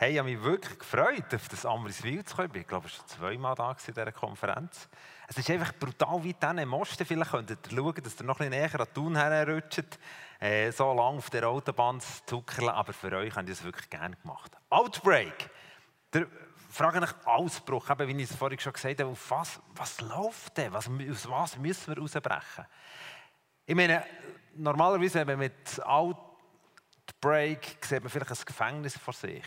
Hey, ich habe mich wirklich gefreut, auf das Amriswil zu kommen. Ich glaube, ich war schon zweimal da in dieser Konferenz. Es ist einfach brutal weit dann im Osten. Vielleicht könntet ihr schauen, dass ihr noch ein bisschen näher an Thun herrutscht. Äh, so lange auf der Autobahn zu zuckerl. Aber für euch habe ich das wirklich gerne gemacht. Outbreak. Der frage nach Ausbruch, eben, wie ich es vorhin schon gesagt habe, auf was, was läuft denn? Was, aus was müssen wir rausbrechen? Ich meine, normalerweise, wenn man mit Outbreak sieht man vielleicht ein Gefängnis vor sich.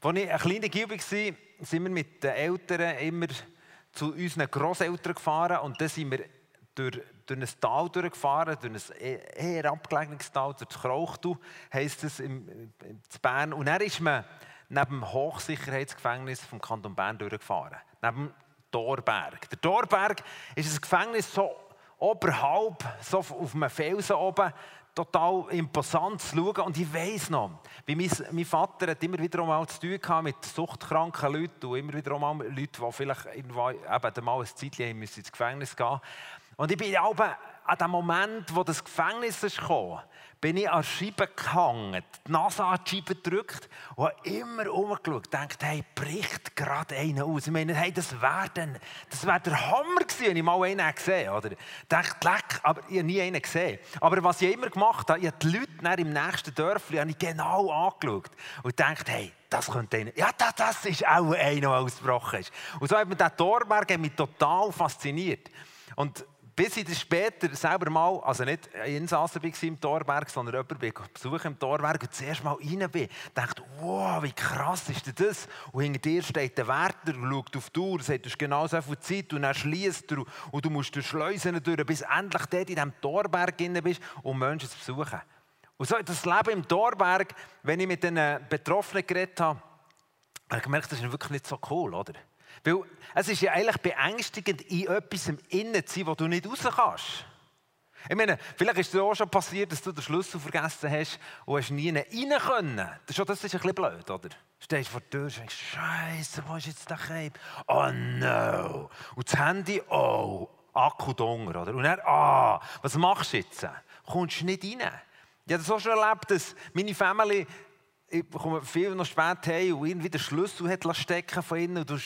Als ich ein kleiner Gilbe war, sind wir mit den Eltern immer zu unseren Großeltern gefahren und dann sind wir durch, durch ein Tal durchgefahren, durch ein eher abgelegenes Tal, durch das Krauchtu, heisst es in, in Bern. Und dann ist man neben dem Hochsicherheitsgefängnis vom Kanton Bern durchgefahren. Neben Dorberg. Der Dorberg ist ein Gefängnis so oberhalb, so auf einem Felsen oben, total imposant zu schauen. Und ich weiss noch, wie mein, mein Vater hat immer wieder mal zu tun gehabt mit suchtkranken Leuten und immer wieder mal Leuten, die vielleicht irgendwann eben mal ein Zeitchen ins Gefängnis gehen. Und ich bin aber an dem Moment, wo das Gefängnis kam, bin ich an Scheibe gehangen, die Nase an die Scheibe gedrückt und habe immer umgeschaut gedacht, hey, bricht gerade einer aus. Ich meine, hey, das wäre das wär der Hammer gewesen, wenn ich mal einen gesehen. Ich dachte, leck, aber ich habe nie einen gesehen. Aber was ich immer gemacht habe, ich habe die Leute im nächsten Dörfli genau angeschaut und gedacht, hey, das könnte einer. Ja, das, das ist auch einer, der ausgebrochen ist. Und so hat mir der Torberg mich total fasziniert. Und bis ich das später selber mal, also nicht Insassen war im Torberg, sondern jemanden besuchen im Torberg und zuerst mal rein bin, dachte, wow, wie krass ist das? Und hinter dir steht der Wärter schaut auf die Uhr, sagt, du hast genau so viel Zeit und dann schließt du und du musst durch Schleusen durch, bis endlich dort in diesem Torberg drin bist, um Menschen zu besuchen. Und so das Leben im Torberg, wenn ich mit den Betroffenen geredet habe, habe ich gemerkt, das ist wirklich nicht so cool, oder? Weil es ist ja eigentlich beängstigend, in etwas im Innen zu sein, wo du nicht raus kannst. Ich meine, vielleicht ist es auch schon passiert, dass du den Schlüssel vergessen hast und hast nie rein können. Das ist, ein bisschen blöd, oder? Du stehst vor der Tür und denkst, Scheiße, wo ist jetzt der Cape? Oh no! Und das Handy, oh, Akku dunger, oder? Und dann, ah, was machst du jetzt? Kommst du nicht rein? Ich habe das auch schon erlebt, dass meine Familie ich komme viel noch spät heim und irgendwie den Schlüssel hat stecken von innen und du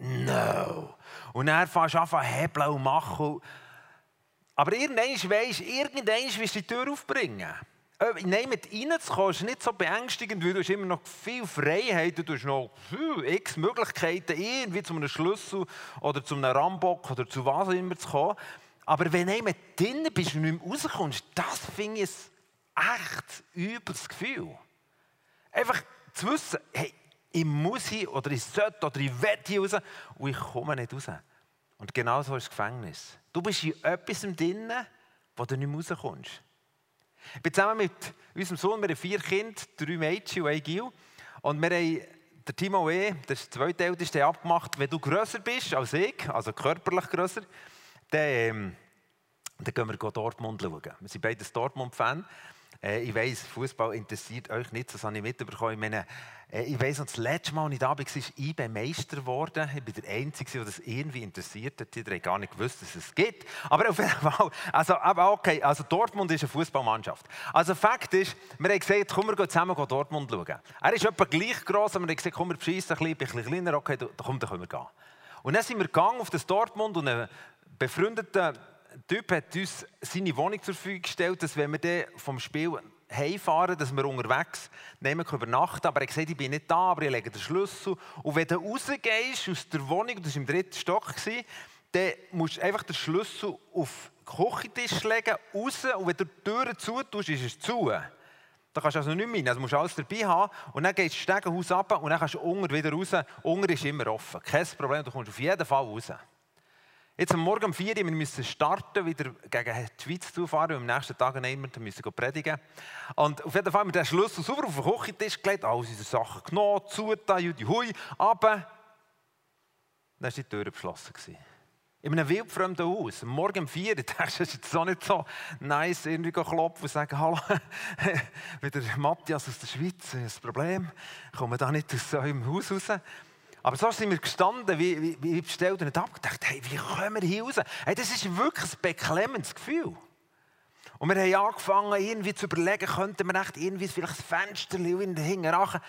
No. Und dann fängst du an hebeln und machen. Aber irgendwann weisst irgendwann wirst du die Tür aufbringen. Nein, mit reinzukommen ist nicht so beängstigend, weil du hast immer noch viel Freiheit, du hast noch x Möglichkeiten, irgendwie zu einem Schlüssel oder zu einem Rambock oder zu was auch immer zu kommen. Aber wenn du mit drinnen bist und nicht mehr rauskommst, das finde ich ein echt übles Gefühl. Einfach zu wissen, hey, ich muss hier oder ich sollte oder ich will hier raus und ich komme nicht raus. Und genau so ist das Gefängnis. Du bist in etwas drin, wo du nicht rauskommst. Ich bin zusammen mit unserem Sohn, wir haben vier Kinder, drei Mädchen und ein Gil. Und wir haben der Timo E., der zweite Älteste, abgemacht, wenn du grösser bist als ich, also körperlich grösser, dann, ähm, dann gehen wir Dortmund schauen. Wir sind beide Dortmund-Fan. Äh, ich weiss, Fußball interessiert euch nicht, das habe ich mitbekommen. Ich, meine, äh, ich weiss, das letzte Mal, als ich da war, ist IB Meister geworden. Ich bin der Einzige, der das irgendwie interessiert hat. Die haben gar nicht gewusst, dass es gibt. Aber auf jeden Fall, also, aber okay, also Dortmund ist eine Fußballmannschaft. Also Fakt ist, wir haben gesagt, komm, wir gehen zusammen Dortmund schauen. Er ist etwa gleich gross, aber wir haben gesagt, komm, wir bescheissen ein bisschen, ein bisschen kleiner, okay, komm, dann können wir gehen. Und dann sind wir gegangen auf das Dortmund und ein befreundeter Typ hat uns seine Wohnung zur Verfügung gestellt, dass wenn wir vom Spiel heimfahren, dass wir unterwegs nehmen können übernachten. Aber er hat gesagt, ich bin nicht da, aber ich lege den Schlüssel. Und wenn du rausgehst aus der Wohnung, das war im dritten Stock, dann musst du einfach den Schlüssel auf den Küchentisch legen, raus. Und wenn du die Tür zutust, ist es zu. Da kannst du also nicht mehr rein. Also musst du alles dabei haben. Und dann gehst du das Stegenhaus ab und dann kannst du unten wieder raus. Unten ist immer offen. Kein Problem, du kommst auf jeden Fall raus. Jetzt am Morgen um 4 Uhr, wir müssen starten, wieder gegen die Schweiz zu fahren, am nächsten Tag wir müssen predigen. Und auf jeden Fall haben wir den Schlüssel sauber auf den Küchentisch gelegt, all unsere Sachen genommen, zugetan, judi hui, aber dann war die Tür geschlossen. In einem wildfremden Haus, am Morgen um 4 Uhr, denkst du, das ist jetzt auch nicht so nice, irgendwie klopfen und sagen, hallo, wieder Matthias aus der Schweiz, ein Problem, kommen da nicht aus eurem Haus raus. Aber so sind wir gestanden, wie, wie, wie bestellt und abgedacht, hey, wie kommen wir hier raus? Hey, das ist wirklich ein beklemmendes Gefühl. Und wir haben angefangen, irgendwie zu überlegen, könnten wir echt irgendwie vielleicht das Fenster hinten machen.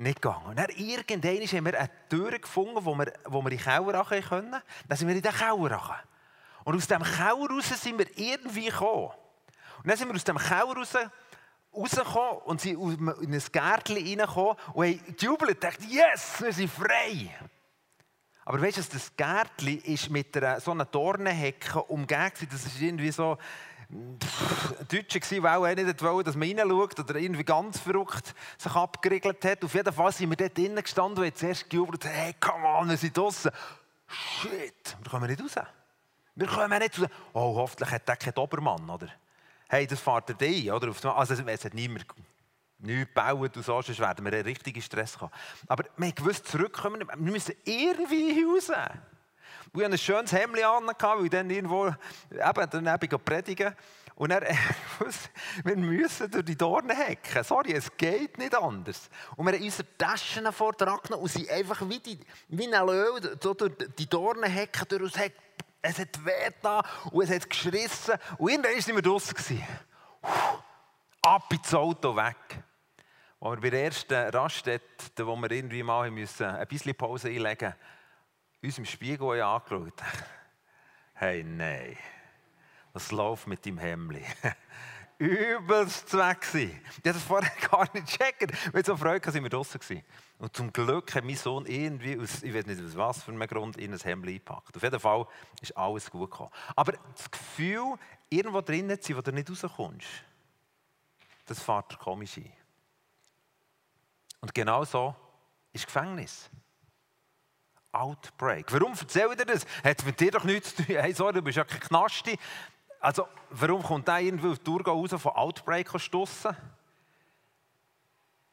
nicht gegangen. Und dann irgendwann haben wir eine Tür gefunden, wo wir, wo wir in den Keller rein können. Dann sind wir in den Keller rein. Und aus dem Keller raus sind wir irgendwie gekommen. Und dann sind wir aus dem Keller raus rausgekommen und sind in ein Gärtchen reingekommen und haben gejubelt und dachten, yes, wir sind frei. Aber weißt du, das Gärtchen ist mit einer, so einer Dornenhecke umgeben. Das ist irgendwie so Deutsche gewesen, die auch nicht wollen, dass man reinschaut oder irgendwie ganz verrückt sich abgeriegelt hat. Auf jeden Fall sind wir dort drinnen gestanden und haben zuerst gejubelt, hey, come on, wir sind draußen. Shit, wir kommen nicht raus. Wir kommen nicht raus. Oh, hoffentlich hat der keinen Obermann, oder? Hey, das fährt er ein, oder? Also es hat niemand nichts gebaut und so, sonst werden wir einen richtigen Stress haben. Aber wir haben zurückkommen, wir müssen irgendwie raus. Wir hatten ein schönes Hemd an, weil ich dann irgendwo eben daneben predigen und er wir müssen durch die Dornen hacken. Sorry, es geht nicht anders. Und wir haben unsere Taschen vortragen und sind einfach wie, die, wie ein Löwe durch die Dornen hacken, durch das Es hat weh und es hat geschrissen. Und irgendwann waren wir draußen. Ab ins Auto weg. Als wir bei der ersten Raststätte, wo wir irgendwie mal ein bisschen Pause einlegen mussten, uns im Spiegel angeschaut. Hey, nein. Was läuft mit deinem Hemli? Übelst zweck Ich habe das vorher gar nicht gecheckt. Mit so Freude sind wir draußen. Und zum Glück hat mein Sohn irgendwie, aus, ich weiß nicht aus was für einem Grund, in ein Hemd eingepackt. Auf jeden Fall ist alles gut gekommen. Aber das Gefühl, irgendwo drinnen zu sein, wo du nicht rauskommst, das fährt komisch ein. Und genau so ist Gefängnis. Outbreak. Warum erzähle ich dir das? Hat mit dir doch nichts zu tun. Hey, sorry, du bist ja kein Knasti. Also, warum kommt der irgendwie auf die Tour raus von Outbreak stossen?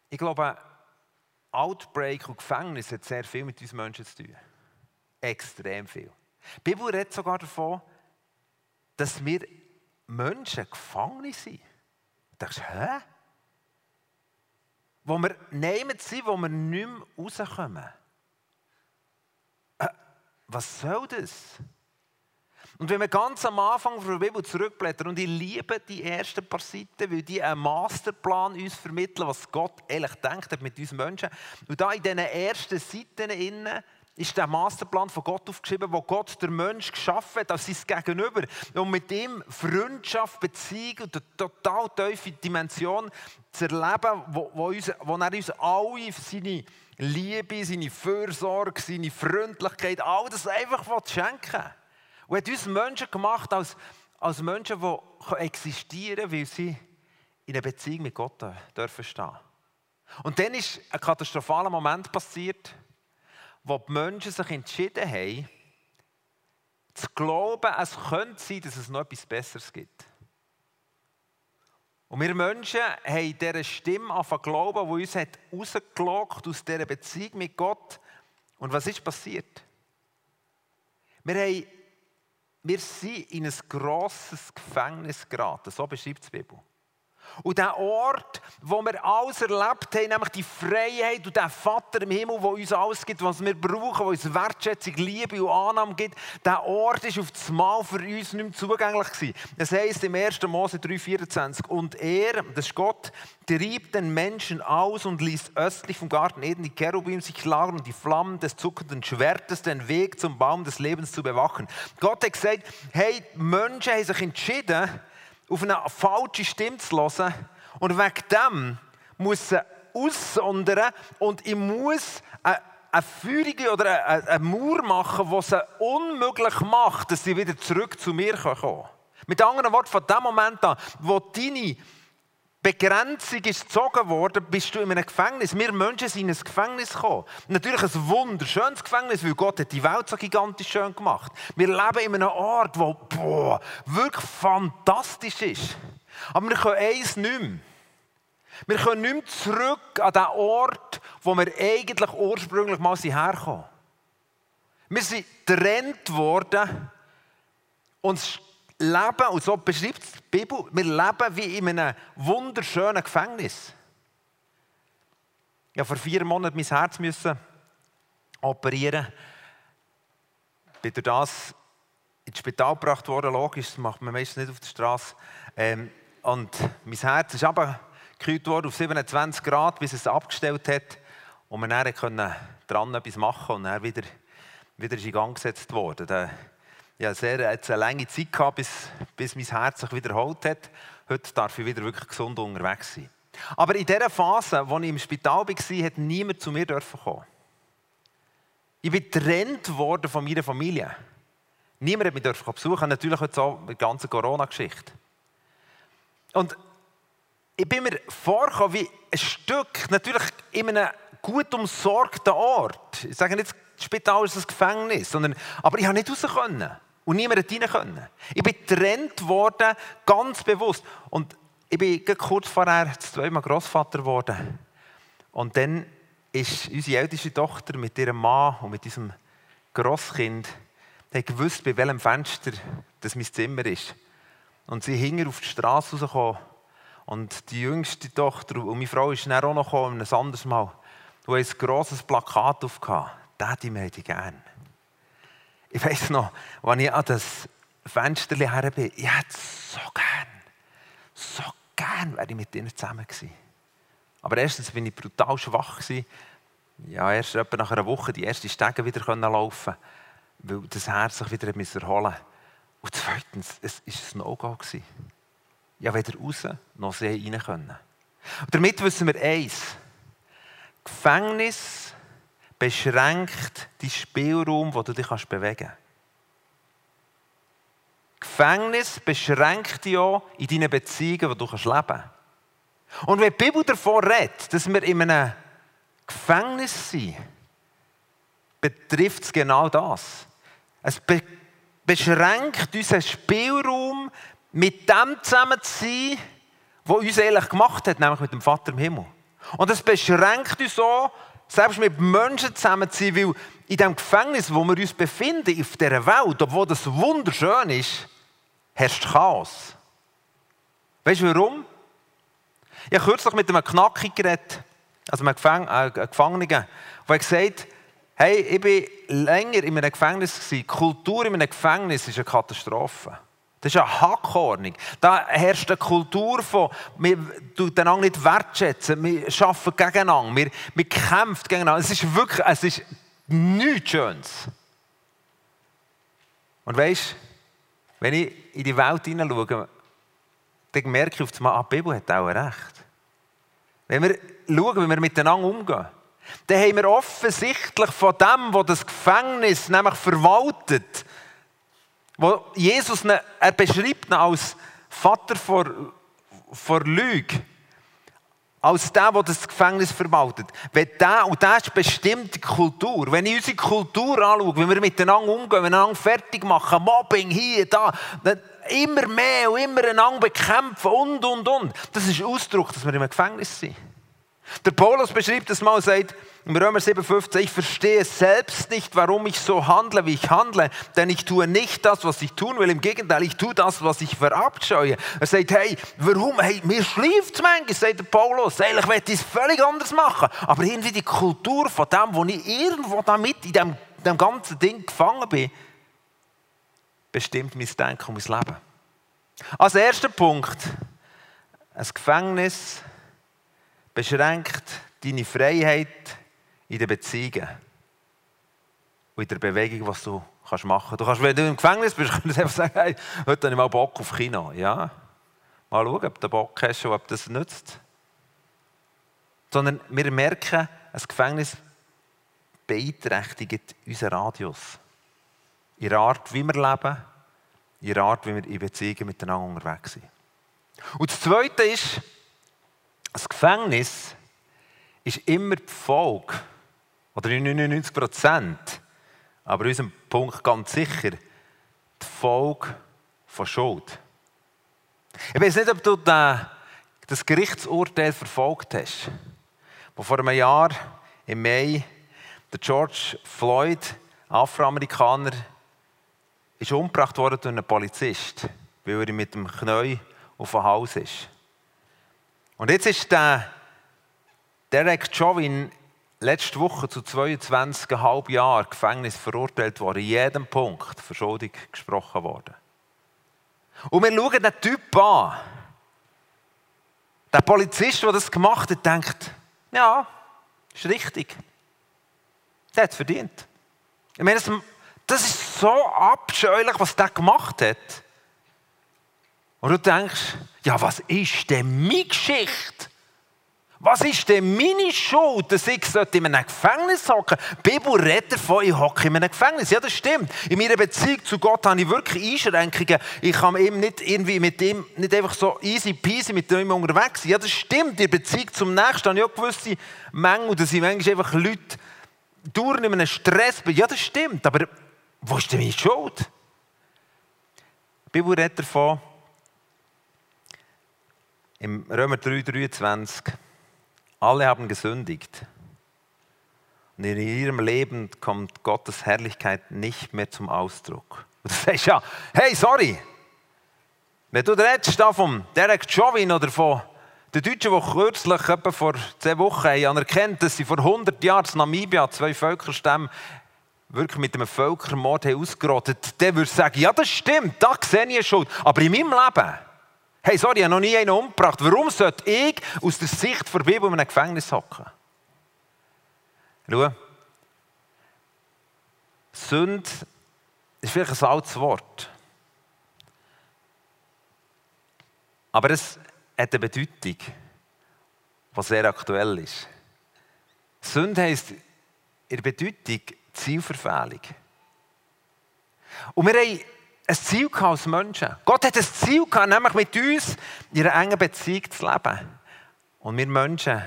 Ich glaube, Outbreak und Gefängnis hat sehr viel mit uns Menschen zu tun. Extrem viel. Die Bibel redet sogar davon, dass wir Menschen gefangen sind. Du denkst, hä? Wo wir nehmen sind, wo wir nicht mehr rauskommen was soll das? Und wenn wir ganz am Anfang von der Bibel zurückblättern, und ich liebe die ersten paar Seiten, weil die einen Masterplan uns vermitteln, was Gott ehrlich denkt mit uns Menschen. Und da in diesen ersten Seiten innen ist der Masterplan von Gott aufgeschrieben, wo Gott der Mensch geschaffen hat, als sein Gegenüber. Und mit ihm Freundschaft, Beziehung und eine total tiefe Dimension zu erleben, wo, wo, uns, wo er uns alle seine Liebe, seine Fürsorge, seine Freundlichkeit, all das einfach schenken Und hat uns Menschen gemacht als, als Menschen, die existieren können, weil sie in einer Beziehung mit Gott dürfen stehen. Und dann ist ein katastrophaler Moment passiert, wo die Menschen sich entschieden haben, zu glauben, es könnte sein, dass es noch etwas Besseres gibt. Und wir Menschen haben dieser Stimme angefangen glauben, die uns rausgelockt aus dieser Beziehung mit Gott. Und was ist passiert? Wir, haben, wir sind in ein grosses Gefängnis geraten, so beschreibt die Bibel. Und der Ort, wo wir alles erlebt haben, nämlich die Freiheit und der Vater im Himmel, der uns alles gibt, was wir brauchen, der uns Wertschätzung, Liebe und Annahme gibt, der Ort ist auf das Mal für uns nicht mehr zugänglich gewesen. Das heisst im 1. Mose 3,24 Und er, das ist Gott, trieb den Menschen aus und ließ östlich vom Garten Eden die Cherubim sich lagern und die Flammen des zuckenden Schwertes den Weg zum Baum des Lebens zu bewachen. Gott hat gesagt, hey, Menschen haben sich entschieden, auf eine falsche Stimme zu hören. Und wegen dem muss sie aussondern und ich muss eine, eine Führung oder eine, eine Mauer machen, die es unmöglich macht, dass sie wieder zurück zu mir kommen können. Mit anderen Worten, von dem Moment an, wo deine Begrenzung ist gezogen worden, bist du in einem Gefängnis. Wir Menschen sind in ein Gefängnis gekommen. Natürlich ein wunderschönes Gefängnis, weil Gott hat die Welt so gigantisch schön gemacht. Wir leben in einem Ort, wo boah, wirklich fantastisch ist. Aber wir können eins nicht mehr. Wir können nicht mehr zurück an den Ort, wo wir eigentlich ursprünglich mal herkommen. Wir sind getrennt worden und leben, und so beschreibt die Bibel, wir leben wie in einem wunderschönen Gefängnis. Ich vor vier Monaten mein Herz müssen operieren. Bin durch das ins Spital gebracht worden, logisch, das macht man meistens nicht auf der Straße. Ähm, und mein Herz ist abgekühlt worden auf 27 Grad, bis es abgestellt hat. Und wir dann können dran etwas machen und dann wieder, wieder in Gang gesetzt worden. Ja, sehr, eine lange Zeit gehabt, bis, bis mein Herz sich wiederholt hat. Heute darf ich wieder wirklich gesund unterwegs sein. Aber in dieser Phase, als ich im Spital war, hat niemand zu mir kommen. Ich bin getrennt worden von meiner Familie. Niemand hat mich besuchen Natürlich jetzt auch mit der ganzen Corona-Geschichte. Und ich bin mir vorgekommen wie ein Stück, natürlich in einem gut umsorgten Ort. Ich sage nicht, das Spital ist ein Gefängnis, sondern, aber ich habe nicht raus können. Und niemand rein können. Ich bin getrennt worden, ganz bewusst. Und ich bin kurz vorher zweimal Großvater geworden. Und dann ist unsere älteste Tochter mit ihrem Mann und mit diesem Grosskind gewusst, bei welchem Fenster das mein Zimmer ist. Und sie hingen auf die Straße rausgekommen. Und die jüngste Tochter und meine Frau ist dann auch noch gekommen, ein anderes Mal, wo ein grosses Plakat aufgehabt. Daddy, wir dich gern. Ich weiß noch, als ich an das Fenster her bin, ich hätte so gern, so gern wäre ich mit ihnen zusammen gewesen. Aber erstens bin ich brutal schwach gewesen. Ja, erst etwa nach einer Woche die ersten Stege wieder laufen weil das Herz sich wieder erholen musste. Und zweitens, es war ein No-Go. Ja, weder raus noch sie rein können. Und damit wissen wir eins. Gefängnis beschränkt die Spielraum, wo du dich bewegen kannst. Gefängnis beschränkt dich auch in deinen Beziehungen, wo du leben kannst. Und wenn die Bibel davon redet, dass wir in einem Gefängnis sind, betrifft es genau das. Es be beschränkt unseren Spielraum, mit dem zusammen zu sein, was uns ehrlich gemacht hat, nämlich mit dem Vater im Himmel. Und es beschränkt uns auch, selbst mit Menschen zusammen zu sein, weil in dem Gefängnis, wo wir uns befinden, auf dieser Welt, obwohl das wunderschön ist, herrscht Chaos. Weißt du warum? Ich habe kürzlich mit einem Knacki geredet, also einem Gefäng äh, Gefangenen, der gesagt hey, ich bin länger in einem Gefängnis gewesen. Kultur in einem Gefängnis ist eine Katastrophe. Das ist eine Hackordnung. Da herrscht eine Kultur von, wir einander nicht wertschätzen, wir arbeiten gegeneinander, wir, wir kämpfen gegeneinander. Es ist wirklich, es ist nichts Schönes. Und weißt wenn ich in die Welt hineinschaue, dann merke ich auf einmal, ah, die Bibel hat auch recht. Wenn wir schauen, wie wir miteinander umgehen, dann haben wir offensichtlich von dem, wo das Gefängnis nämlich verwaltet, wo Jesus ne, er beschreibt ihn als Vater vor, vor Lüge, als der, der das Gefängnis verwaltet. Wenn der, und das ist bestimmte Kultur. Wenn ich unsere Kultur anschaue, wenn wir miteinander umgehen, wenn wir einander fertig machen, Mobbing hier, da, immer mehr und immer einander bekämpfen und, und, und. Das ist Ausdruck, dass wir im Gefängnis sind. Der Paulus beschreibt es mal sagt, im Römer 7,15, ich verstehe selbst nicht, warum ich so handle, wie ich handle, denn ich tue nicht das, was ich tun will. Im Gegenteil, ich tue das, was ich verabscheue. Er sagt, hey, warum? Hey, mir schläft es manchmal, sagt der Paulus. Eigentlich möchte ich es völlig anders machen. Aber irgendwie die Kultur von dem, wo ich irgendwo damit in dem, dem ganzen Ding gefangen bin, bestimmt mein Denken und mein Leben. Als erster Punkt, ein Gefängnis beschränkt deine Freiheit in den Beziehungen und in der Bewegung, was du kannst machen kannst. Du kannst, wenn du im Gefängnis bist, kannst du einfach sagen, hey, heute habe ich mal Bock auf Kino. Ja, mal schauen, ob du Bock hast und ob das nützt. Sondern wir merken, ein Gefängnis beeinträchtigt unseren Radius. In der Art, wie wir leben, in der Art, wie wir in Beziehungen miteinander unterwegs sind. Und das Zweite ist, das Gefängnis ist immer die Folge, oder 99 Prozent, aber in unserem Punkt ganz sicher, die Folge von Schuld. Ich weiß nicht, ob du das Gerichtsurteil verfolgt hast, wo vor einem Jahr im Mai der George Floyd, Afroamerikaner, ist umgebracht worden durch einen Polizist, weil er mit dem Knie auf dem Haus ist. Und jetzt ist der Derek Chauvin letzte Woche zu 22,5 Jahren Gefängnis verurteilt worden, in jedem Punkt verschuldig gesprochen worden. Und wir schauen den Typ an. Der Polizist, der das gemacht hat, denkt, ja, ist richtig. Der hat es verdient. Ich meine, das, das ist so abscheulich, was der gemacht hat. Und du denkst, ja, was ist denn meine Geschichte? Was ist denn meine Schuld, dass ich in einem Gefängnis hocken Die Bibel redet davon, ich hocke in einem Gefängnis. Ja, das stimmt. In meiner Beziehung zu Gott habe ich wirklich Einschränkungen. Ich kann eben nicht irgendwie mit ihm, nicht einfach so easy peasy mit ihm unterwegs sein. Ja, das stimmt. In der Beziehung zum Nächsten habe ich auch gewisse Mängel, dass ich manchmal einfach Leute durch in einem Stress bin. Ja, das stimmt. Aber wo ist denn meine Schuld? Die Bibel redet davon, im Römer 3, 23, alle haben gesündigt. Und in ihrem Leben kommt Gottes Herrlichkeit nicht mehr zum Ausdruck. Und du sagst ja, hey, sorry. Wenn du redest da vom Derek Chauvin oder von den Deutschen, die kürzlich, etwa vor zwei Wochen, haben anerkannt, dass sie vor 100 Jahren in Namibia zwei Völkerstämme wirklich mit einem Völkermord haben ausgerottet, der würde sagen, ja, das stimmt, da sehe ich eine Schuld. Aber in meinem Leben Hey, sorry, ich habe noch nie einen umgebracht. Warum sollte ich aus der Sicht der Bibel in einem Gefängnis hocken? Schau. Sünde ist vielleicht ein altes Wort. Aber es hat eine Bedeutung, die sehr aktuell ist. Sünde heisst in der Bedeutung Zielverfehlung. Und wir haben ein Ziel als Menschen. Gott hat ein Ziel gehabt, nämlich mit uns in einer engen Beziehung zu leben. Und wir Menschen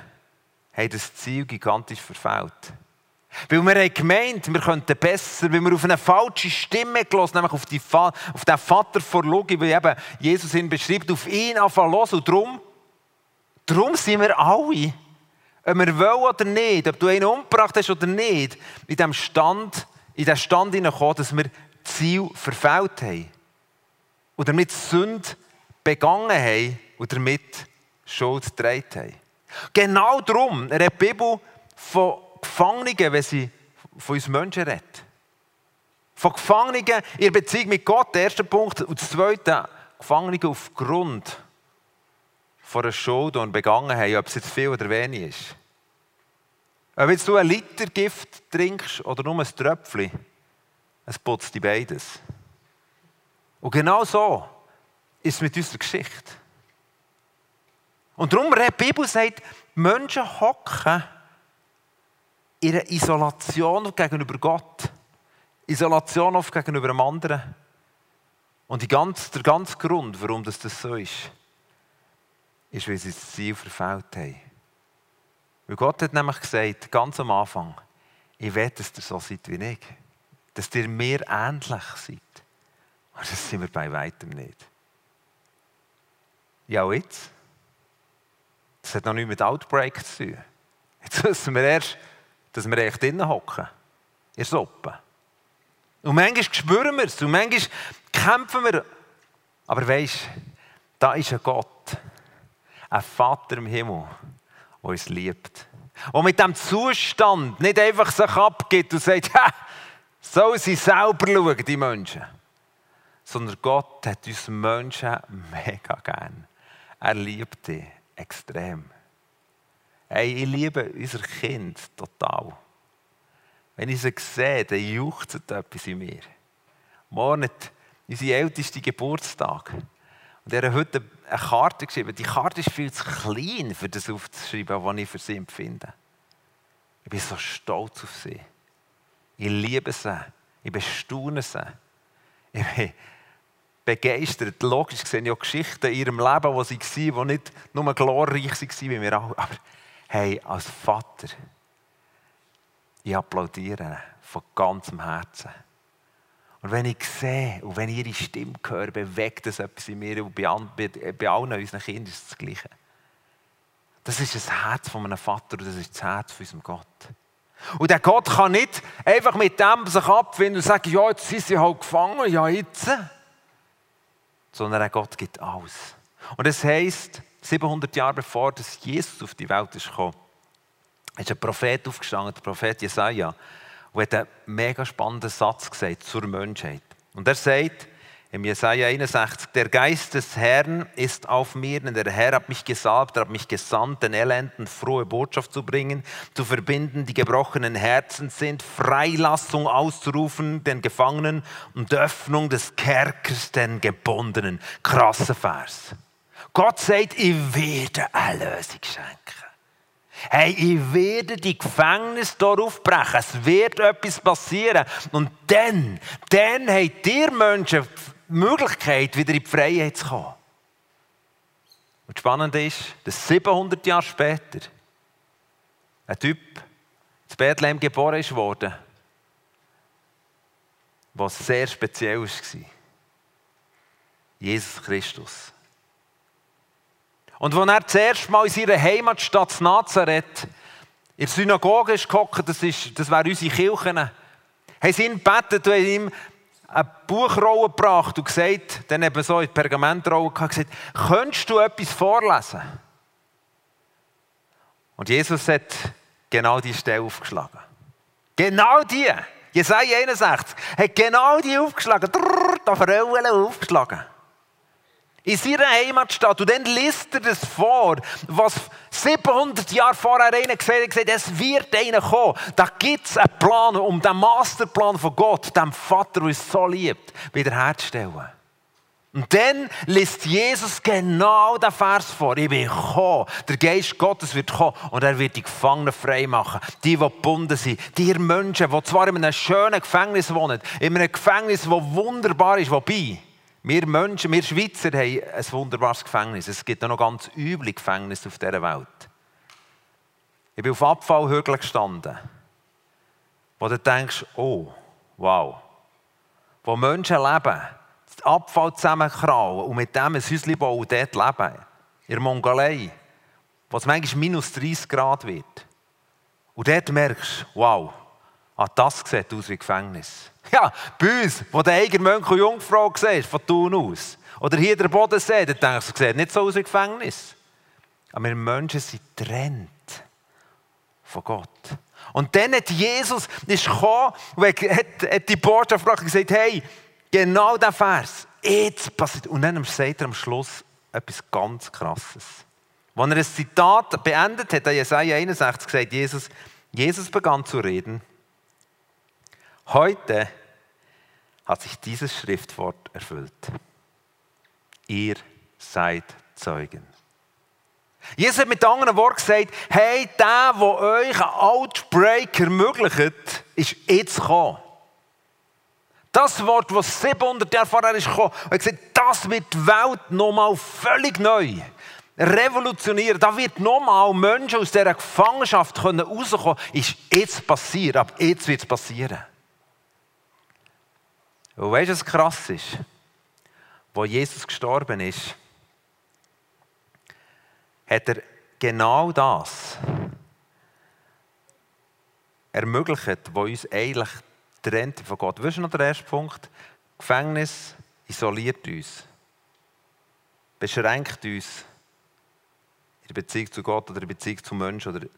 haben das Ziel gigantisch verfehlt. Weil wir haben gemeint, wir könnten besser, weil wir auf eine falsche Stimme gelassen nämlich auf, die, auf den Vater vor Logi, wie eben Jesus ihn beschreibt, auf ihn anfangen los. Und darum, darum sind wir alle, ob wir wollen oder nicht, ob du ihn umgebracht hast oder nicht, in diesem Stand, in den Stand hineingekommen, dass wir Ziel verfehlt haben. Und damit Sünde begangen haben und damit Schuld getragen haben. Genau darum redet die Bibel von Gefangenen, wenn sie von uns Menschen redet. Von Gefangenen in ihrer Beziehung mit Gott, der erste Punkt. Und das zweite, Gefangenen aufgrund von einer Schuld und begangen haben, ob es jetzt viel oder wenig ist. Ob jetzt du ein Liter Gift trinkst oder nur ein Tröpfchen, es putzt die beides. Und genau so ist es mit unserer Geschichte. Und darum, die Bibel sagt, Menschen hocken in einer Isolation gegenüber Gott. Isolation oft gegenüber einem anderen. Und ganz, der ganze Grund, warum das, das so ist, ist, weil sie das Ziel verfehlt haben. Weil Gott hat nämlich gesagt, ganz am Anfang, ich will, dass ihr so seid wie ich dass ihr mir ähnlich seid. Aber das sind wir bei weitem nicht. Ja, und jetzt? Das hat noch nichts mit Outbreak zu tun. Jetzt wissen wir erst, dass wir echt drinnen hocken. In Suppe. Und manchmal spüren wir es und manchmal kämpfen wir. Aber weisst, da ist ein Gott, ein Vater im Himmel, der uns liebt. Und mit diesem Zustand nicht einfach sich abgibt und sagt, Sollen sie selber schauen, die Menschen. Sondern Gott hat uns Menschen mega gern. Er liebt die extrem. Hey, ich liebe unser Kind total. Wenn ich sie sehe, dann juchzt etwas in mir. Morgen hat unsere älteste Geburtstag. Und er hat heute eine Karte geschrieben. Die Karte ist viel zu klein, für das aufzuschreiben, was ich für sie empfinde. Ich bin so stolz auf sie. Ich liebe sie. Ich bestaune sie. Ich bin begeistert. Logisch sehe ich auch Geschichten in ihrem Leben, wo sie waren, die nicht nur glorreich waren wie wir alle. Aber hey, als Vater, ich applaudiere von ganzem Herzen. Und wenn ich sehe und wenn ich ihre Stimme höre, bewegt das etwas in mir. Und bei, allen unseren Kindern ist es das Gleiche. Das ist das Herz von einem Vater und das ist das Herz von unserem Gott. Und der Gott kann nicht einfach mit dem sich abfinden und sagen, ja, jetzt sind sie halt gefangen, ja, jetzt. Sondern der Gott gibt alles. Und das heisst, 700 Jahre bevor dass Jesus auf die Welt ist gekommen, ist ein Prophet aufgestanden, der Prophet Jesaja, und hat einen mega spannenden Satz gesagt zur Menschheit. Und er sagt, Im Jesaja 61, der Geist des Herrn ist auf mir, denn der Herr hat mich gesalbt, er hat mich gesandt, den Elenden frohe Botschaft zu bringen, zu verbinden, die gebrochenen Herzen sind, Freilassung auszurufen, den Gefangenen und Öffnung des Kerkers, den Gebundenen. Krasser Vers. Gott sagt, ich werde eine Lösung schenken. Hey, ich werde die Gefängnis hier aufbrechen. Es wird etwas passieren. Und dann, dann habt ihr Menschen Möglichkeit, wieder in die Freiheit zu kommen. Und das Spannende ist, dass 700 Jahre später ein Typ in Bethlehem geboren ist worden, was sehr speziell war. Jesus Christus. Und als er zuerst mal in seiner Heimatstadt Nazareth in der Synagoge ist das, ist, das wären unsere Kirchen, haben sie ihn gebeten und ihm eine Buchrolle gebracht und gesagt, dann eben so in die Pergamentrolle gesagt, könntest du etwas vorlesen? Und Jesus hat genau die Stelle aufgeschlagen. Genau die. Jesaja 61 hat genau die aufgeschlagen. Drrr, da aufgeschlagen in seiner Heimatstadt. Und dann liest er das vor, was 700 Jahre vorher einer gesagt hat, es wird einer kommen. Da gibt es einen Plan, um den Masterplan von Gott, dem Vater, der uns so liebt, wiederherzustellen. Und dann liest Jesus genau den Vers vor. Ich bin gekommen. Der Geist Gottes wird kommen und er wird die Gefangenen frei machen. Die, die gebunden sind. Die Menschen, die zwar in einem schönen Gefängnis wohnen, in einem Gefängnis, das wunderbar ist, wobei, wir Menschen, wir Schweizer haben ein wunderbares Gefängnis. Es gibt auch noch ganz üble Gefängnisse auf dieser Welt. Ich bin auf Abfallhügeln gestanden, wo du denkst, oh, wow. Wo Menschen leben, Abfall zusammenkrauen und mit dem ein Häuschen bauen dort leben. In der Mongolei, wo es manchmal minus 30 Grad wird. Und dort merkst du, wow, ah, das sieht aus wie Gefängnis. Ja, bei uns, wo der eigene Mönch und Jungfrau siehst, von Thun aus. Oder hier der Bodensee, da denkst du, sieht nicht so aus wie Gefängnis. Aber wir Menschen sind getrennt von Gott. Und dann hat Jesus ist gekommen und hat, hat die Botschaft und gesagt, hey, genau der Vers, jetzt passiert. Und dann sagt er am Schluss etwas ganz Krasses. Als er ein Zitat beendet hat, hat Jesaja 61 gesagt, Jesus, Jesus begann zu reden. Heute hat sich dieses Schriftwort erfüllt. Ihr seid Zeugen. Jesus hat mit anderen Worten gesagt, hey, der, der euch einen Outbreak ermöglicht, ist jetzt gekommen. Das Wort, das 700 Jahre vorher ist gekommen, und gesagt, das wird die Welt nochmal völlig neu revolutionieren. Da wird nochmal Menschen aus dieser Gefangenschaft rauskommen können. Ist jetzt passiert, aber jetzt wird es passieren. Und weißt du, was krass ist? Wo Jesus gestorben ist, hat er genau das ermöglicht, was uns eigentlich trennt von Gott. Weißt du noch der erste Punkt? Gefängnis isoliert uns, beschränkt uns in der Beziehung zu Gott oder in der Beziehung zu Menschen.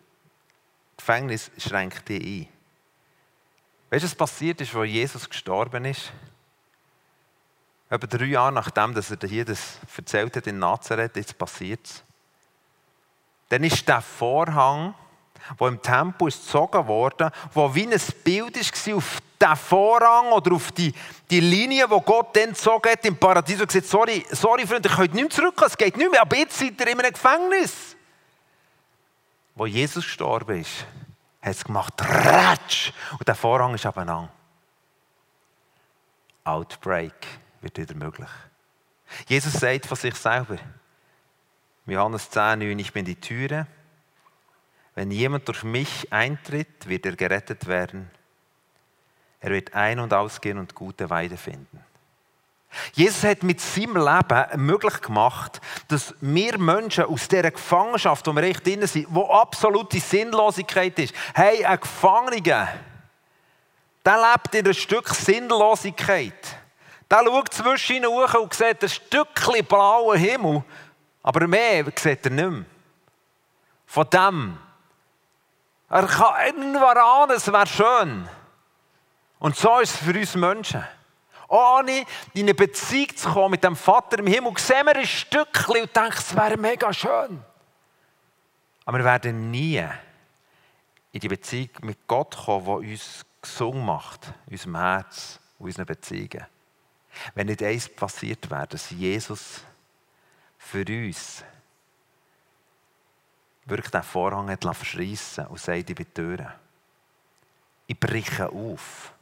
Gefängnis schränkt dich ein. Weißt du, was passiert ist, als Jesus gestorben ist? Etwa drei Jahre nachdem dass er hier das erzählt hat in Nazareth, jetzt passiert es. Dann ist der Vorhang, der im Tempel ist gezogen wurde, wo wie ein Bild war auf den Vorhang oder auf die, die Linie, die Gott dann gezogen hat im Paradies und gesagt sorry, sorry Freunde, ich könnt nicht mehr zurück, es geht nicht mehr, aber jetzt seid ihr in einem Gefängnis. Wo Jesus gestorben ist, hat es gemacht, ratsch, und der Vorhang ist abeinander. Outbreak wird wieder möglich. Jesus sagt von sich selber, Johannes 10, 9, ich bin die Türe. Wenn jemand durch mich eintritt, wird er gerettet werden. Er wird ein- und ausgehen und gute Weide finden. Jesus hat mit seinem Leben möglich gemacht, dass wir Menschen aus dieser Gefangenschaft, wo wir echt drin sind, wo absolute Sinnlosigkeit ist, hey, ein Gefangener, der lebt in einem Stück Sinnlosigkeit. Der schaut zwischen hoch und sieht ein Stückchen blauen Himmel, aber mehr sieht er nicht mehr. Von dem. Er kann irgendwann ahnen, es wäre schön. Und so ist es für uns Menschen. Ohne in eine Beziehung zu kommen mit dem Vater im Himmel, sehen wir ein Stückchen und denken, es wäre mega schön. Aber wir werden nie in die Beziehung mit Gott kommen, die uns gesund macht, unserem Herz und unseren Beziehungen. Wenn nicht eins passiert wäre, dass Jesus für uns wirklich den Vorhang hat verschreissen und sagt, ich bin Türen. Ich breche auf.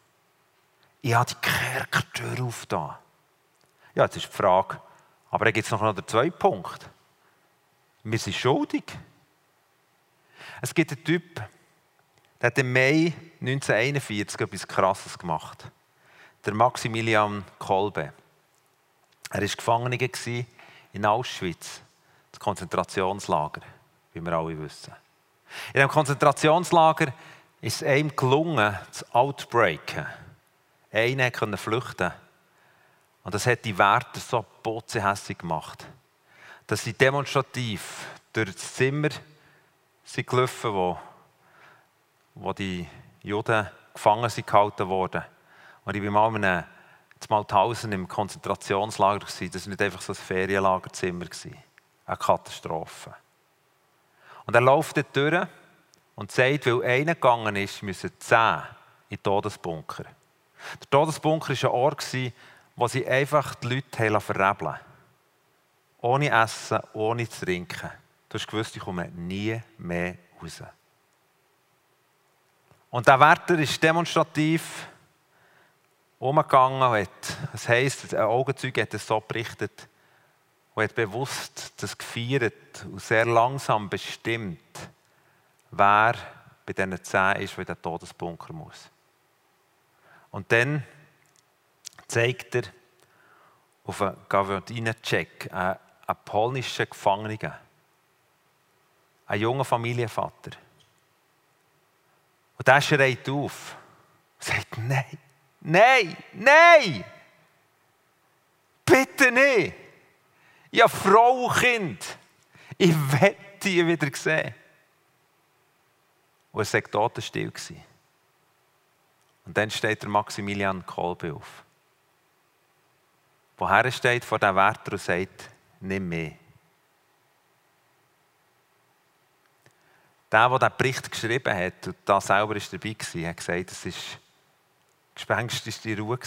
Ich habe die Kerkertür auf da. Ja, jetzt ist die Frage, aber da gibt es noch den zweiten Punkt. Wir sind schuldig. Es gibt einen Typ, der hat im Mai 1941 etwas Krasses gemacht. Der Maximilian Kolbe. Er war Gefangener in Auschwitz, das Konzentrationslager, wie wir alle wissen. In diesem Konzentrationslager ist es einem gelungen, zu outbreaken. Einer konnte flüchten. Und das hat die Wärter so botzehässig gemacht, dass sie demonstrativ durch das Zimmer sind gelaufen, wo, wo die Juden gefangen sind gehalten wurden. Und ich war mal in einem Malthausen im Konzentrationslager. Das war nicht einfach so ein Ferienlagerzimmer. Eine Katastrophe. Und er läuft dort durch und sagt, weil einer gegangen ist, müssen zehn in den Todesbunker. Der Todesbunker war ein Ort, wo sie einfach die Leute verrebeln Ohne Essen, ohne trinken. Du hast gewusst, ich komme nie mehr raus. Und der Wärter ist demonstrativ umgegangen hat, das heisst, ein Augenzeuge hat es so berichtet und hat bewusst das gefeiert und sehr langsam bestimmt, wer bei diesen zehn ist, der in den Todesbunker muss. Und dann zeigt er auf einen Gavardinen-Check einen, polnischen Gefangenen, einen jungen Familienvater. Und der schreit auf und sagt, nein, nein, nein, bitte nicht. Ich habe Frau Kind. Ich werde die wieder sehen. Und er war totenstill. Und dann steht der Maximilian Kolbe auf. Woher steht vor dem Wärter und sagt, nimm mehr. Der, der diesen Bericht geschrieben hat, und da selber war dabei, war, hat gesagt, es war gespenstischste Ruhe.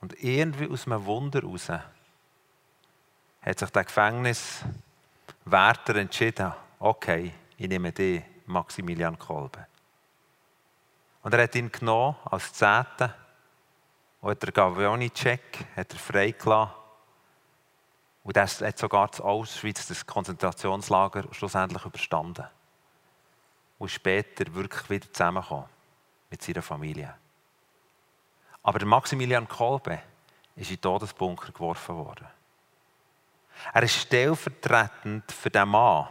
Und irgendwie aus einem Wunder heraus hat sich der Gefängniswärter entschieden, okay, ich nehme dich, Maximilian Kolbe. Und er hat ihn genommen als Zehnten und hat den Gavioni-Check freigelassen. Und er hat sogar zu Auschwitz, das Konzentrationslager, schlussendlich überstanden. Und später wirklich wieder zusammengekommen mit seiner Familie. Aber der Maximilian Kolbe ist in den Todesbunker geworfen worden. Er ist stellvertretend für den Mann,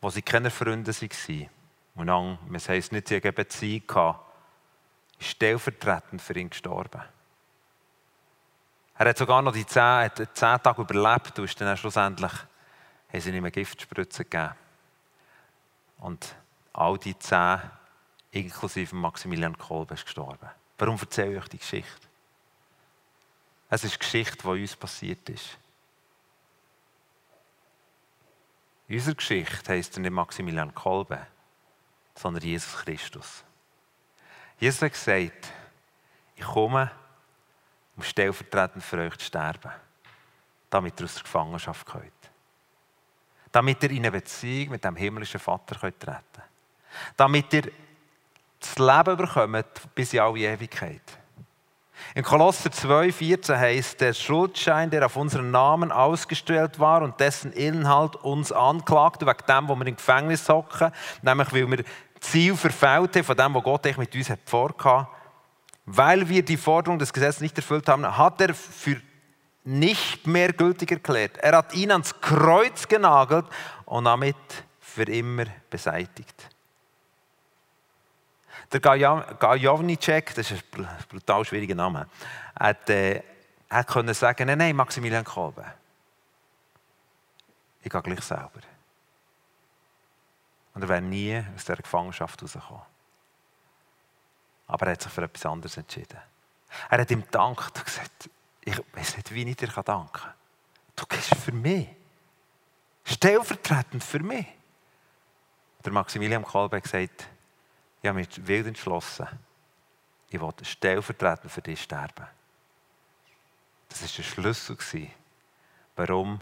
wo sie keine Freunde waren. Und dann, man heisst nicht, sie hatten Beziehung gehabt, ist stellvertretend für ihn gestorben. Er hat sogar noch die zehn, zehn Tage überlebt und ist dann schlussendlich haben sie ihm eine Giftspritze gegeben. Und all die zehn, inklusive Maximilian Kolbe, ist gestorben. Warum erzähle ich euch die Geschichte? Es ist eine Geschichte, die uns passiert ist. In unserer Geschichte heisst er nicht Maximilian Kolbe, sondern Jesus Christus. Jesus hat gesagt, ich komme, um stellvertretend für euch zu sterben, damit ihr aus der Gefangenschaft könnt. Damit ihr in eine Beziehung mit dem himmlischen Vater könnt treten Damit ihr das Leben bekommt bis in alle Ewigkeit. In Kolosser 2,14 heißt der Schuldschein, der auf unseren Namen ausgestellt war und dessen Inhalt uns anklagte, wegen dem, wo wir im Gefängnis hocken, nämlich weil wir Ziel verfehlt haben von dem, was Gott mit uns vorgehabt weil wir die Forderung des Gesetzes nicht erfüllt haben, hat er für nicht mehr gültig erklärt. Er hat ihn ans Kreuz genagelt und damit für immer beseitigt. Der Gajovnicek, das ist ein brutal schwieriger Name, hat, äh, hat können sagen, nein, nein, Maximilian Kolbe, ich gehe gleich selber. Und er wäre nie aus dieser Gefangenschaft rausgekommen. Aber er hat sich für etwas anderes entschieden. Er hat ihm gedankt und gesagt, ich weiß nicht, wie ich dir danken kann. Du gehst für mich. Stellvertretend für mich. Der Maximilian Kolbe hat gesagt, ich habe mich wild entschlossen, ich wollte stellvertretend für dich sterben. Das war der Schlüssel, warum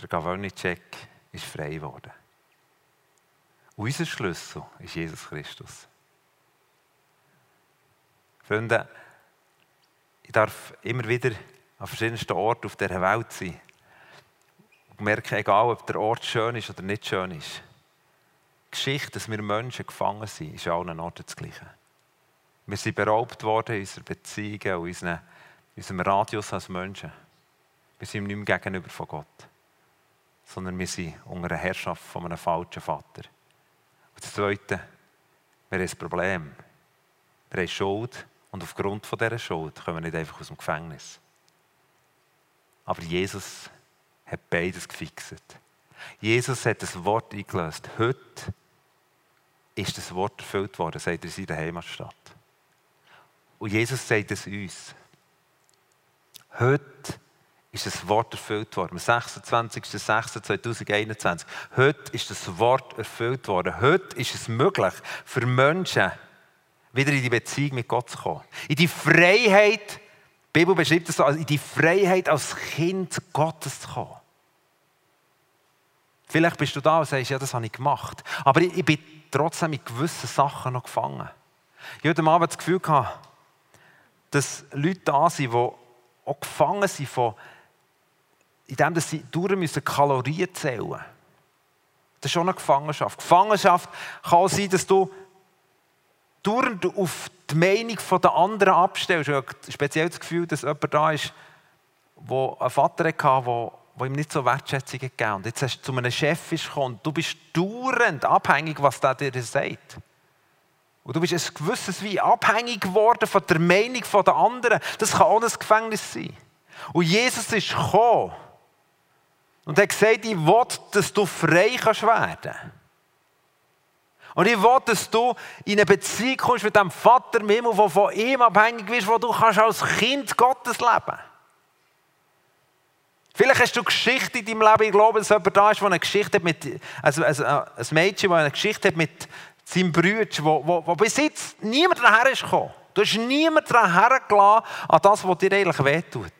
der Gavoni-Check ist frei. Und unser Schlüssel ist Jesus Christus. Freunde, ich darf immer wieder an verschiedensten Orten auf dieser Welt sein. Und merke, egal ob der Ort schön ist oder nicht schön ist, Geschichte, dass wir Menschen gefangen sind, ist an allen Orten das Gleiche. Wir sind beraubt worden in unseren Beziehungen und in unserem Radius als Menschen. Wir sind nicht mehr gegenüber von Gott, sondern wir sind unter der Herrschaft von einem falschen Vater. Und das Zweite, wir haben ein Problem. Wir haben Schuld und aufgrund dieser Schuld kommen wir nicht einfach aus dem Gefängnis. Aber Jesus hat beides gefixt. Jesus hat das Wort eingelöst. Heute ist das Wort erfüllt worden, sagt er in seiner Heimatstadt. Und Jesus sagt es uns. Heute ist das Wort erfüllt worden. Am 26.06.2021. Heute ist das Wort erfüllt worden. Heute ist es möglich für Menschen, wieder in die Beziehung mit Gott zu kommen. In die Freiheit, die Bibel beschreibt es so, in die Freiheit als Kind Gottes zu kommen. Vielleicht bist du da und sagst, ja, das habe ich gemacht. Aber ich, ich bin trotzdem in gewissen Sachen noch gefangen. Ich hatte am Abend das Gefühl, gehabt, dass Leute da sind, die auch gefangen sind von, indem sie durch müssen Kalorien zählen Das ist schon eine Gefangenschaft. Gefangenschaft kann sein, dass du dauernd auf die Meinung der anderen abstellst. Ich habe speziell das Gefühl, dass jemand da ist, der einen Vater hatte, der, der ihm nicht so Wertschätzung gegeben. Und jetzt hast du zu einem Chef gekommen du bist dauernd abhängig, was der dir sagt. Und du bist ein gewisses wie abhängig geworden von der Meinung der anderen. Das kann auch ein Gefängnis sein. Und Jesus ist gekommen und hat gesagt, ich will, dass du frei kannst werden und ich will, dass du in eine Beziehung kommst mit dem Vater im Himmel, der von ihm abhängig bist, wo du kannst als Kind Gottes leben Vielleicht hast du Geschichte in deinem Leben, ich glaube, dass jemand da ist, der eine Geschichte hat mit, also, also ein Mädchen, das eine Geschichte hat mit seinem Bruder, wo, wo, wo bis jetzt niemand daher ist gekommen. Du hast niemand daher hergelassen an das, was dir eigentlich wehtut.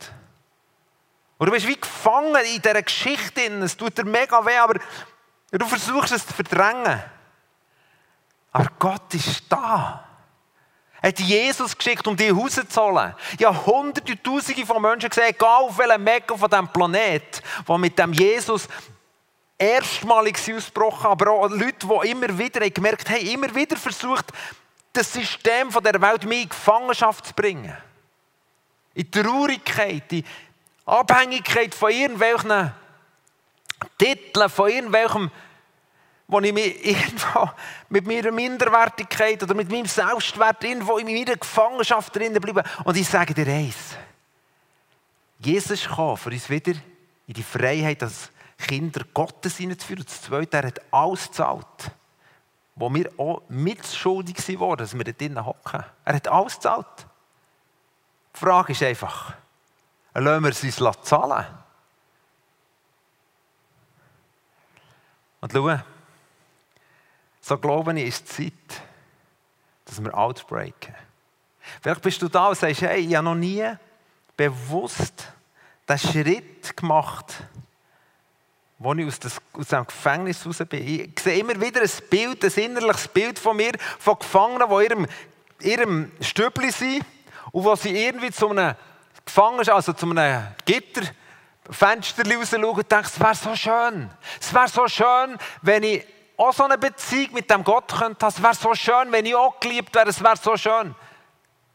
Und du bist wie gefangen in dieser Geschichte. Es tut dir mega weh, aber du versuchst es zu verdrängen. Aber Gott ist da. Hat Jesus geschickt, um die rauszuholen. Habe hunderte, tausende von Menschen gesehen, egal auf welchem Mecca von diesem Planet, die mit dem Jesus erstmalig ausgebrochen aber auch Leute, die immer wieder gemerkt haben, immer wieder versucht, das System von der Welt mehr in Gefangenschaft zu bringen. In Traurigkeit, in Abhängigkeit von irgendwelchen Titeln, von irgendwelchem wo ich mich irgendwo mit meiner Minderwertigkeit oder mit meinem Selbstwert irgendwo in meiner Gefangenschaft drinnen bleibe. Und ich sage dir eins. Jesus kam für uns wieder in die Freiheit, als Kinder Gottes hineinzuführen. Das Zweite, er hat alles gezahlt, wo wir auch mitschuldig waren, dass wir da drinnen hocken. Er hat alles gezahlt. Die Frage ist einfach, lassen wir es uns zahlen? Und schau, so glaube ich, ist die Zeit, dass wir outbreaken. Vielleicht bist du da und sagst, hey, ich habe noch nie bewusst den Schritt gemacht, wo ich aus, das, dem Gefängnis raus bin. Ich sehe immer wieder ein Bild, ein innerliches Bild von mir, von Gefangenen, die in ihrem, ihrem Stübli sind und wo sie irgendwie zu einem Gefangenen, also zu einem Gitter, Fenster rausschauen und denken, es wäre so schön. Es wäre so schön, wenn ich auch so eine Beziehung mit dem Gott könnte haben. Es wäre so schön, wenn ich auch geliebt wäre. Es wäre so schön.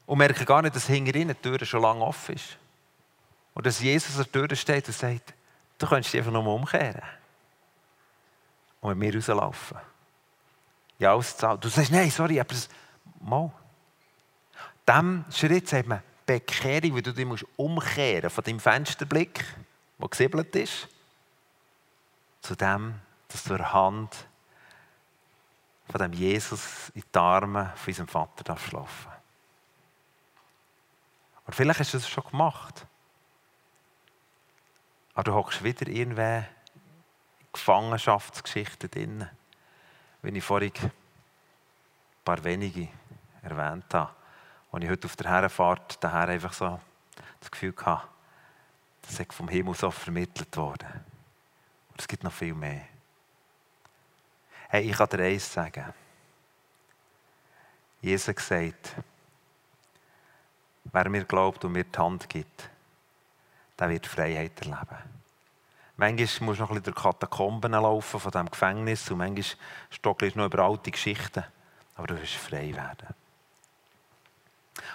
Und merke gar nicht, dass hinter ihnen die Tür schon lange offen ist. Und dass Jesus an der Tür steht und sagt, du könntest dich einfach nur umkehren. Und mit mir rauslaufen. Ja, alles zahlt. Du sagst, nein, sorry, aber das... Mal. Diesem Schritt sagt man Bekehrung, weil du dich musst umkehren von deinem Fensterblick, der gesiebelt ist, zu dem, dass du der Hand von dem Jesus in die Arme von unserem Vater schlafen Oder vielleicht hast du es schon gemacht. Aber du hockst wieder irgendwo in Gefangenschaftsgeschichten drin. Wie ich vorhin ein paar wenige erwähnt habe. Und ich heute auf der Herrenfahrt daher einfach so das Gefühl hatte, das ist vom Himmel so vermittelt worden. Und es gibt noch viel mehr. Hey, ich kann dir eins sagen. Jesus gesagt, wer mir glaubt und mir die Hand gibt, der wird Freiheit erleben. Manchmal musst du noch ein bisschen durch Katakomben laufen von diesem Gefängnis und manchmal stockelst du noch über alte Geschichten, aber du wirst frei werden.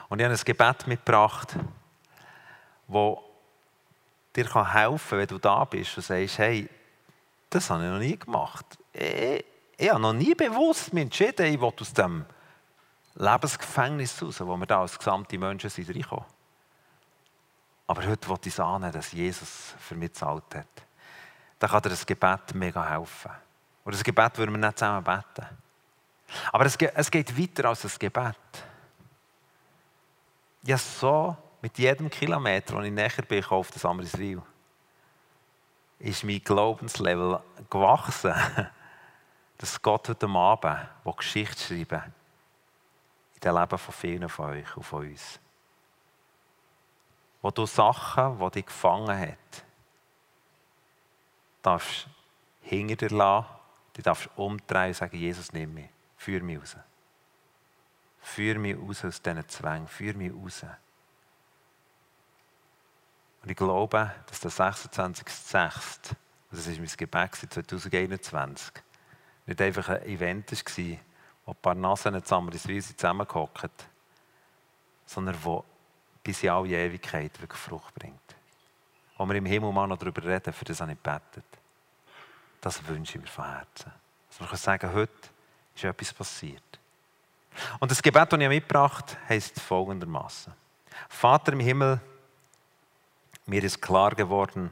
Und ich habe ein Gebet mitgebracht, das dir helfen kann, wenn du da bist und sagst, hey, das habe ich noch nie gemacht. Ich, ich habe noch nie bewusst mich entschieden, ich will aus dem Lebensgefängnis raus, wo wir da als gesamte Menschen sind, reinkommen. Aber heute will ich es annehmen, dass Jesus für mich gezahlt hat. Dann kann dir das Gebet mega helfen. Und das Gebet würden wir nicht zusammen beten. Aber es, es geht weiter als das Gebet. Ja, so mit jedem Kilometer, den ich näher bin, auf das Amriswil, ist mein Glaubenslevel gewachsen, dass Gott heute Abend Geschichte schreiben in dem Leben von vielen von euch und von uns. Wo du Sachen, die dich gefangen hat, darfst hinter dir lassen, du darfst umdrehen und sagen, Jesus, nimm mich, führ mich raus. Führ mich raus aus diesen Zwängen, führ mich raus. Und ich glaube, dass der 26.06., das war mein Gebet 2021, nicht einfach ein Event war, wo ein paar Nasen zusammenweise zusammengehockt, sondern wo bis in alle Ewigkeit wirklich Frucht bringt. Wo wir im Himmel mal noch darüber reden, für das habe ich gebetet. Das wünsche ich mir von Herzen. Dass wir sagen, heute ist etwas passiert. Und das Gebet, das ich mitgebracht habe, heisst folgendermaßen: Vater im Himmel, mir ist klar geworden,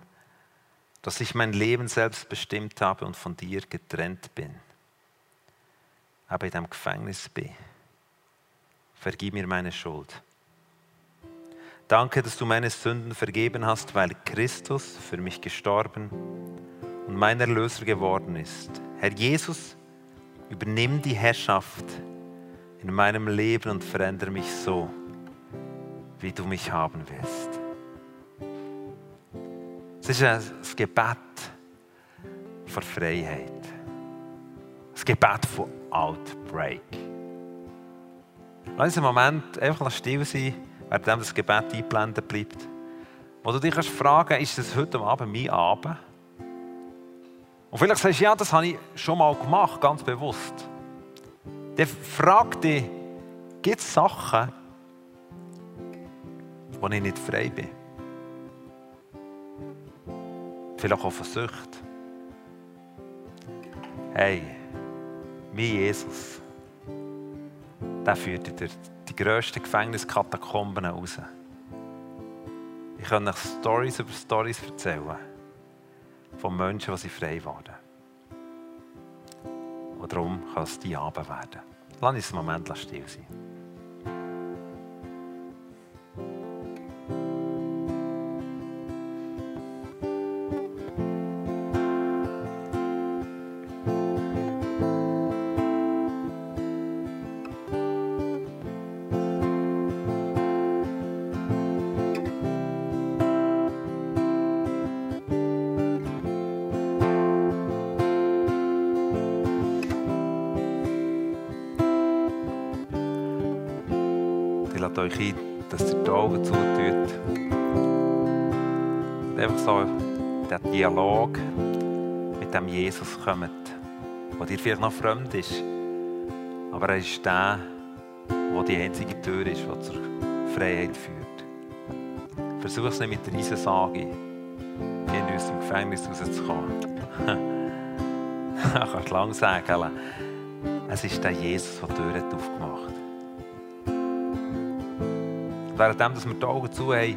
dass ich mein Leben selbst bestimmt habe und von dir getrennt bin. Aber in dem Gefängnis bin. Vergib mir meine Schuld. Danke, dass du meine Sünden vergeben hast, weil Christus für mich gestorben und mein Erlöser geworden ist. Herr Jesus, übernimm die Herrschaft in meinem Leben und verändere mich so, wie du mich haben willst. Es ist ein Gebet von Freiheit. Gebet von Outbreak. Lass uns einen Moment einfach still sein, während das Gebet eingeblendet bleibt. Wo du dich kannst fragen, ist das heute Abend mein Abend? Und vielleicht sagst du, ja, das habe ich schon mal gemacht, ganz bewusst. Dann frag dich, gibt es Sachen, wo ich nicht frei bin? Vielleicht auch von Sucht. Hey, mein Jesus, der führt dich die grössten Gefängniskatakomben raus. Ich kann euch Stories über Stories erzählen von Menschen, die frei waren. Und darum kann es die Abend werden. Lass uns einen Moment still sein. Euch ein, dass ihr die Augen zutut. Und einfach so der Dialog mit dem Jesus kommt, der dir vielleicht noch fremd ist. Aber er ist der, der die einzige Tür ist, die zur Freiheit führt. Versuch es nicht mit der Riesensage, in aus dem Gefängnis rauszukommen. du kannst lang sagen, es ist der Jesus, der die Tür aufgemacht hat. Währenddem, dass wir die Augen zu haben,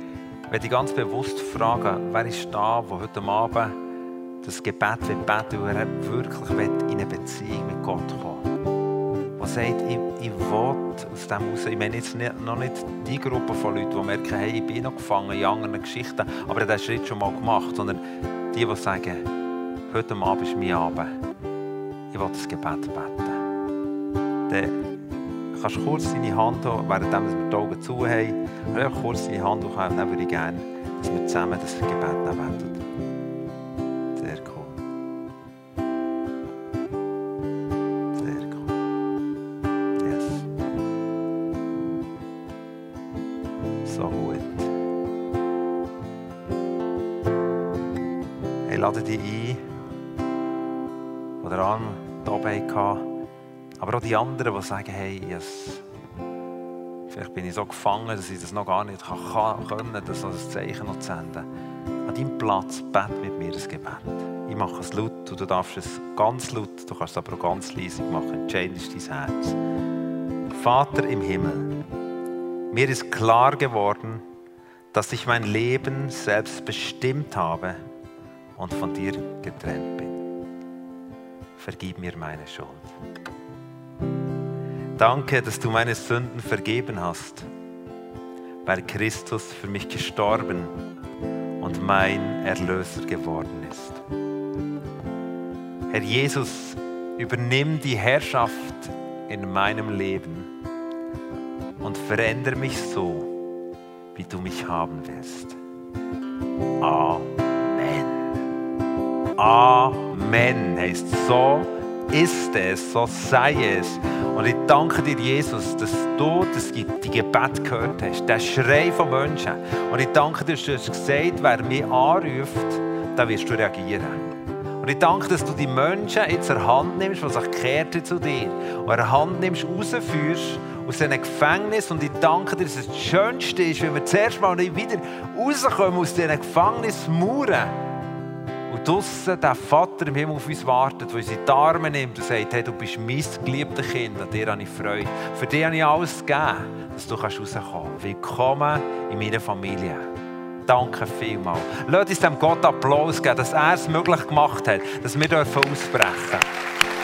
werde ich ganz bewusst fragen, wer ist da, der heute Abend das Gebet will beten will, er wirklich in eine Beziehung mit Gott kommen. Der sagt, ich, ich will aus dem raus. Ich meine jetzt nicht, noch nicht die Gruppe von Leuten, die merken, hey, ich bin noch gefangen in anderen Geschichten, aber er den Schritt schon mal gemacht, sondern die, die sagen, heute Abend ist mein Abend, ich will das Gebet beten. Dann kannst kurz deine Hand haben, während wir die Augen zu haben, einfach kurz deine Hand hochhalten, dann würde ich gerne, dass wir zusammen das Gebet beten. Aber auch die anderen, die sagen, hey, yes, vielleicht bin ich so gefangen, dass ich das noch gar nicht kann, können, das als Zeichen noch zu senden. An deinem Platz bett mit mir das Gebet. Ich mache es laut, du darfst es ganz laut, du kannst es aber auch ganz leise machen. Entscheidend ist dein Herz. Vater im Himmel, mir ist klar geworden, dass ich mein Leben selbst bestimmt habe und von dir getrennt bin. Vergib mir meine Schuld. Danke, dass du meine Sünden vergeben hast, weil Christus für mich gestorben und mein Erlöser geworden ist. Herr Jesus, übernimm die Herrschaft in meinem Leben und verändere mich so, wie du mich haben willst. Amen. Amen. Heißt so ist es, so sei es. Und ich danke dir, Jesus, dass du das, die Gebet gehört hast, der Schrei von Menschen. Und ich danke dir, dass du hast gesagt wer mich anruft, dann wirst du reagieren. Und ich danke, dass du die Menschen jetzt in Hand nimmst, die sich kehrten zu dir, und in Hand nimmst, rausführst aus diesem Gefängnis. Und ich danke dir, dass es das Schönste ist, wenn wir zuerst mal wieder rauskommen aus diesen Gefängnismauern draussen der Vater im Himmel auf uns wartet, der uns in die Arme nimmt und sagt, hey, du bist mein geliebter Kind, an dir habe ich Freude. Für dich habe ich alles gegeben, dass du rauskommen kannst. Willkommen in meiner Familie. Danke vielmals. Lass uns dem Gott Applaus geben, dass er es möglich gemacht hat, dass wir ausbrechen dürfen.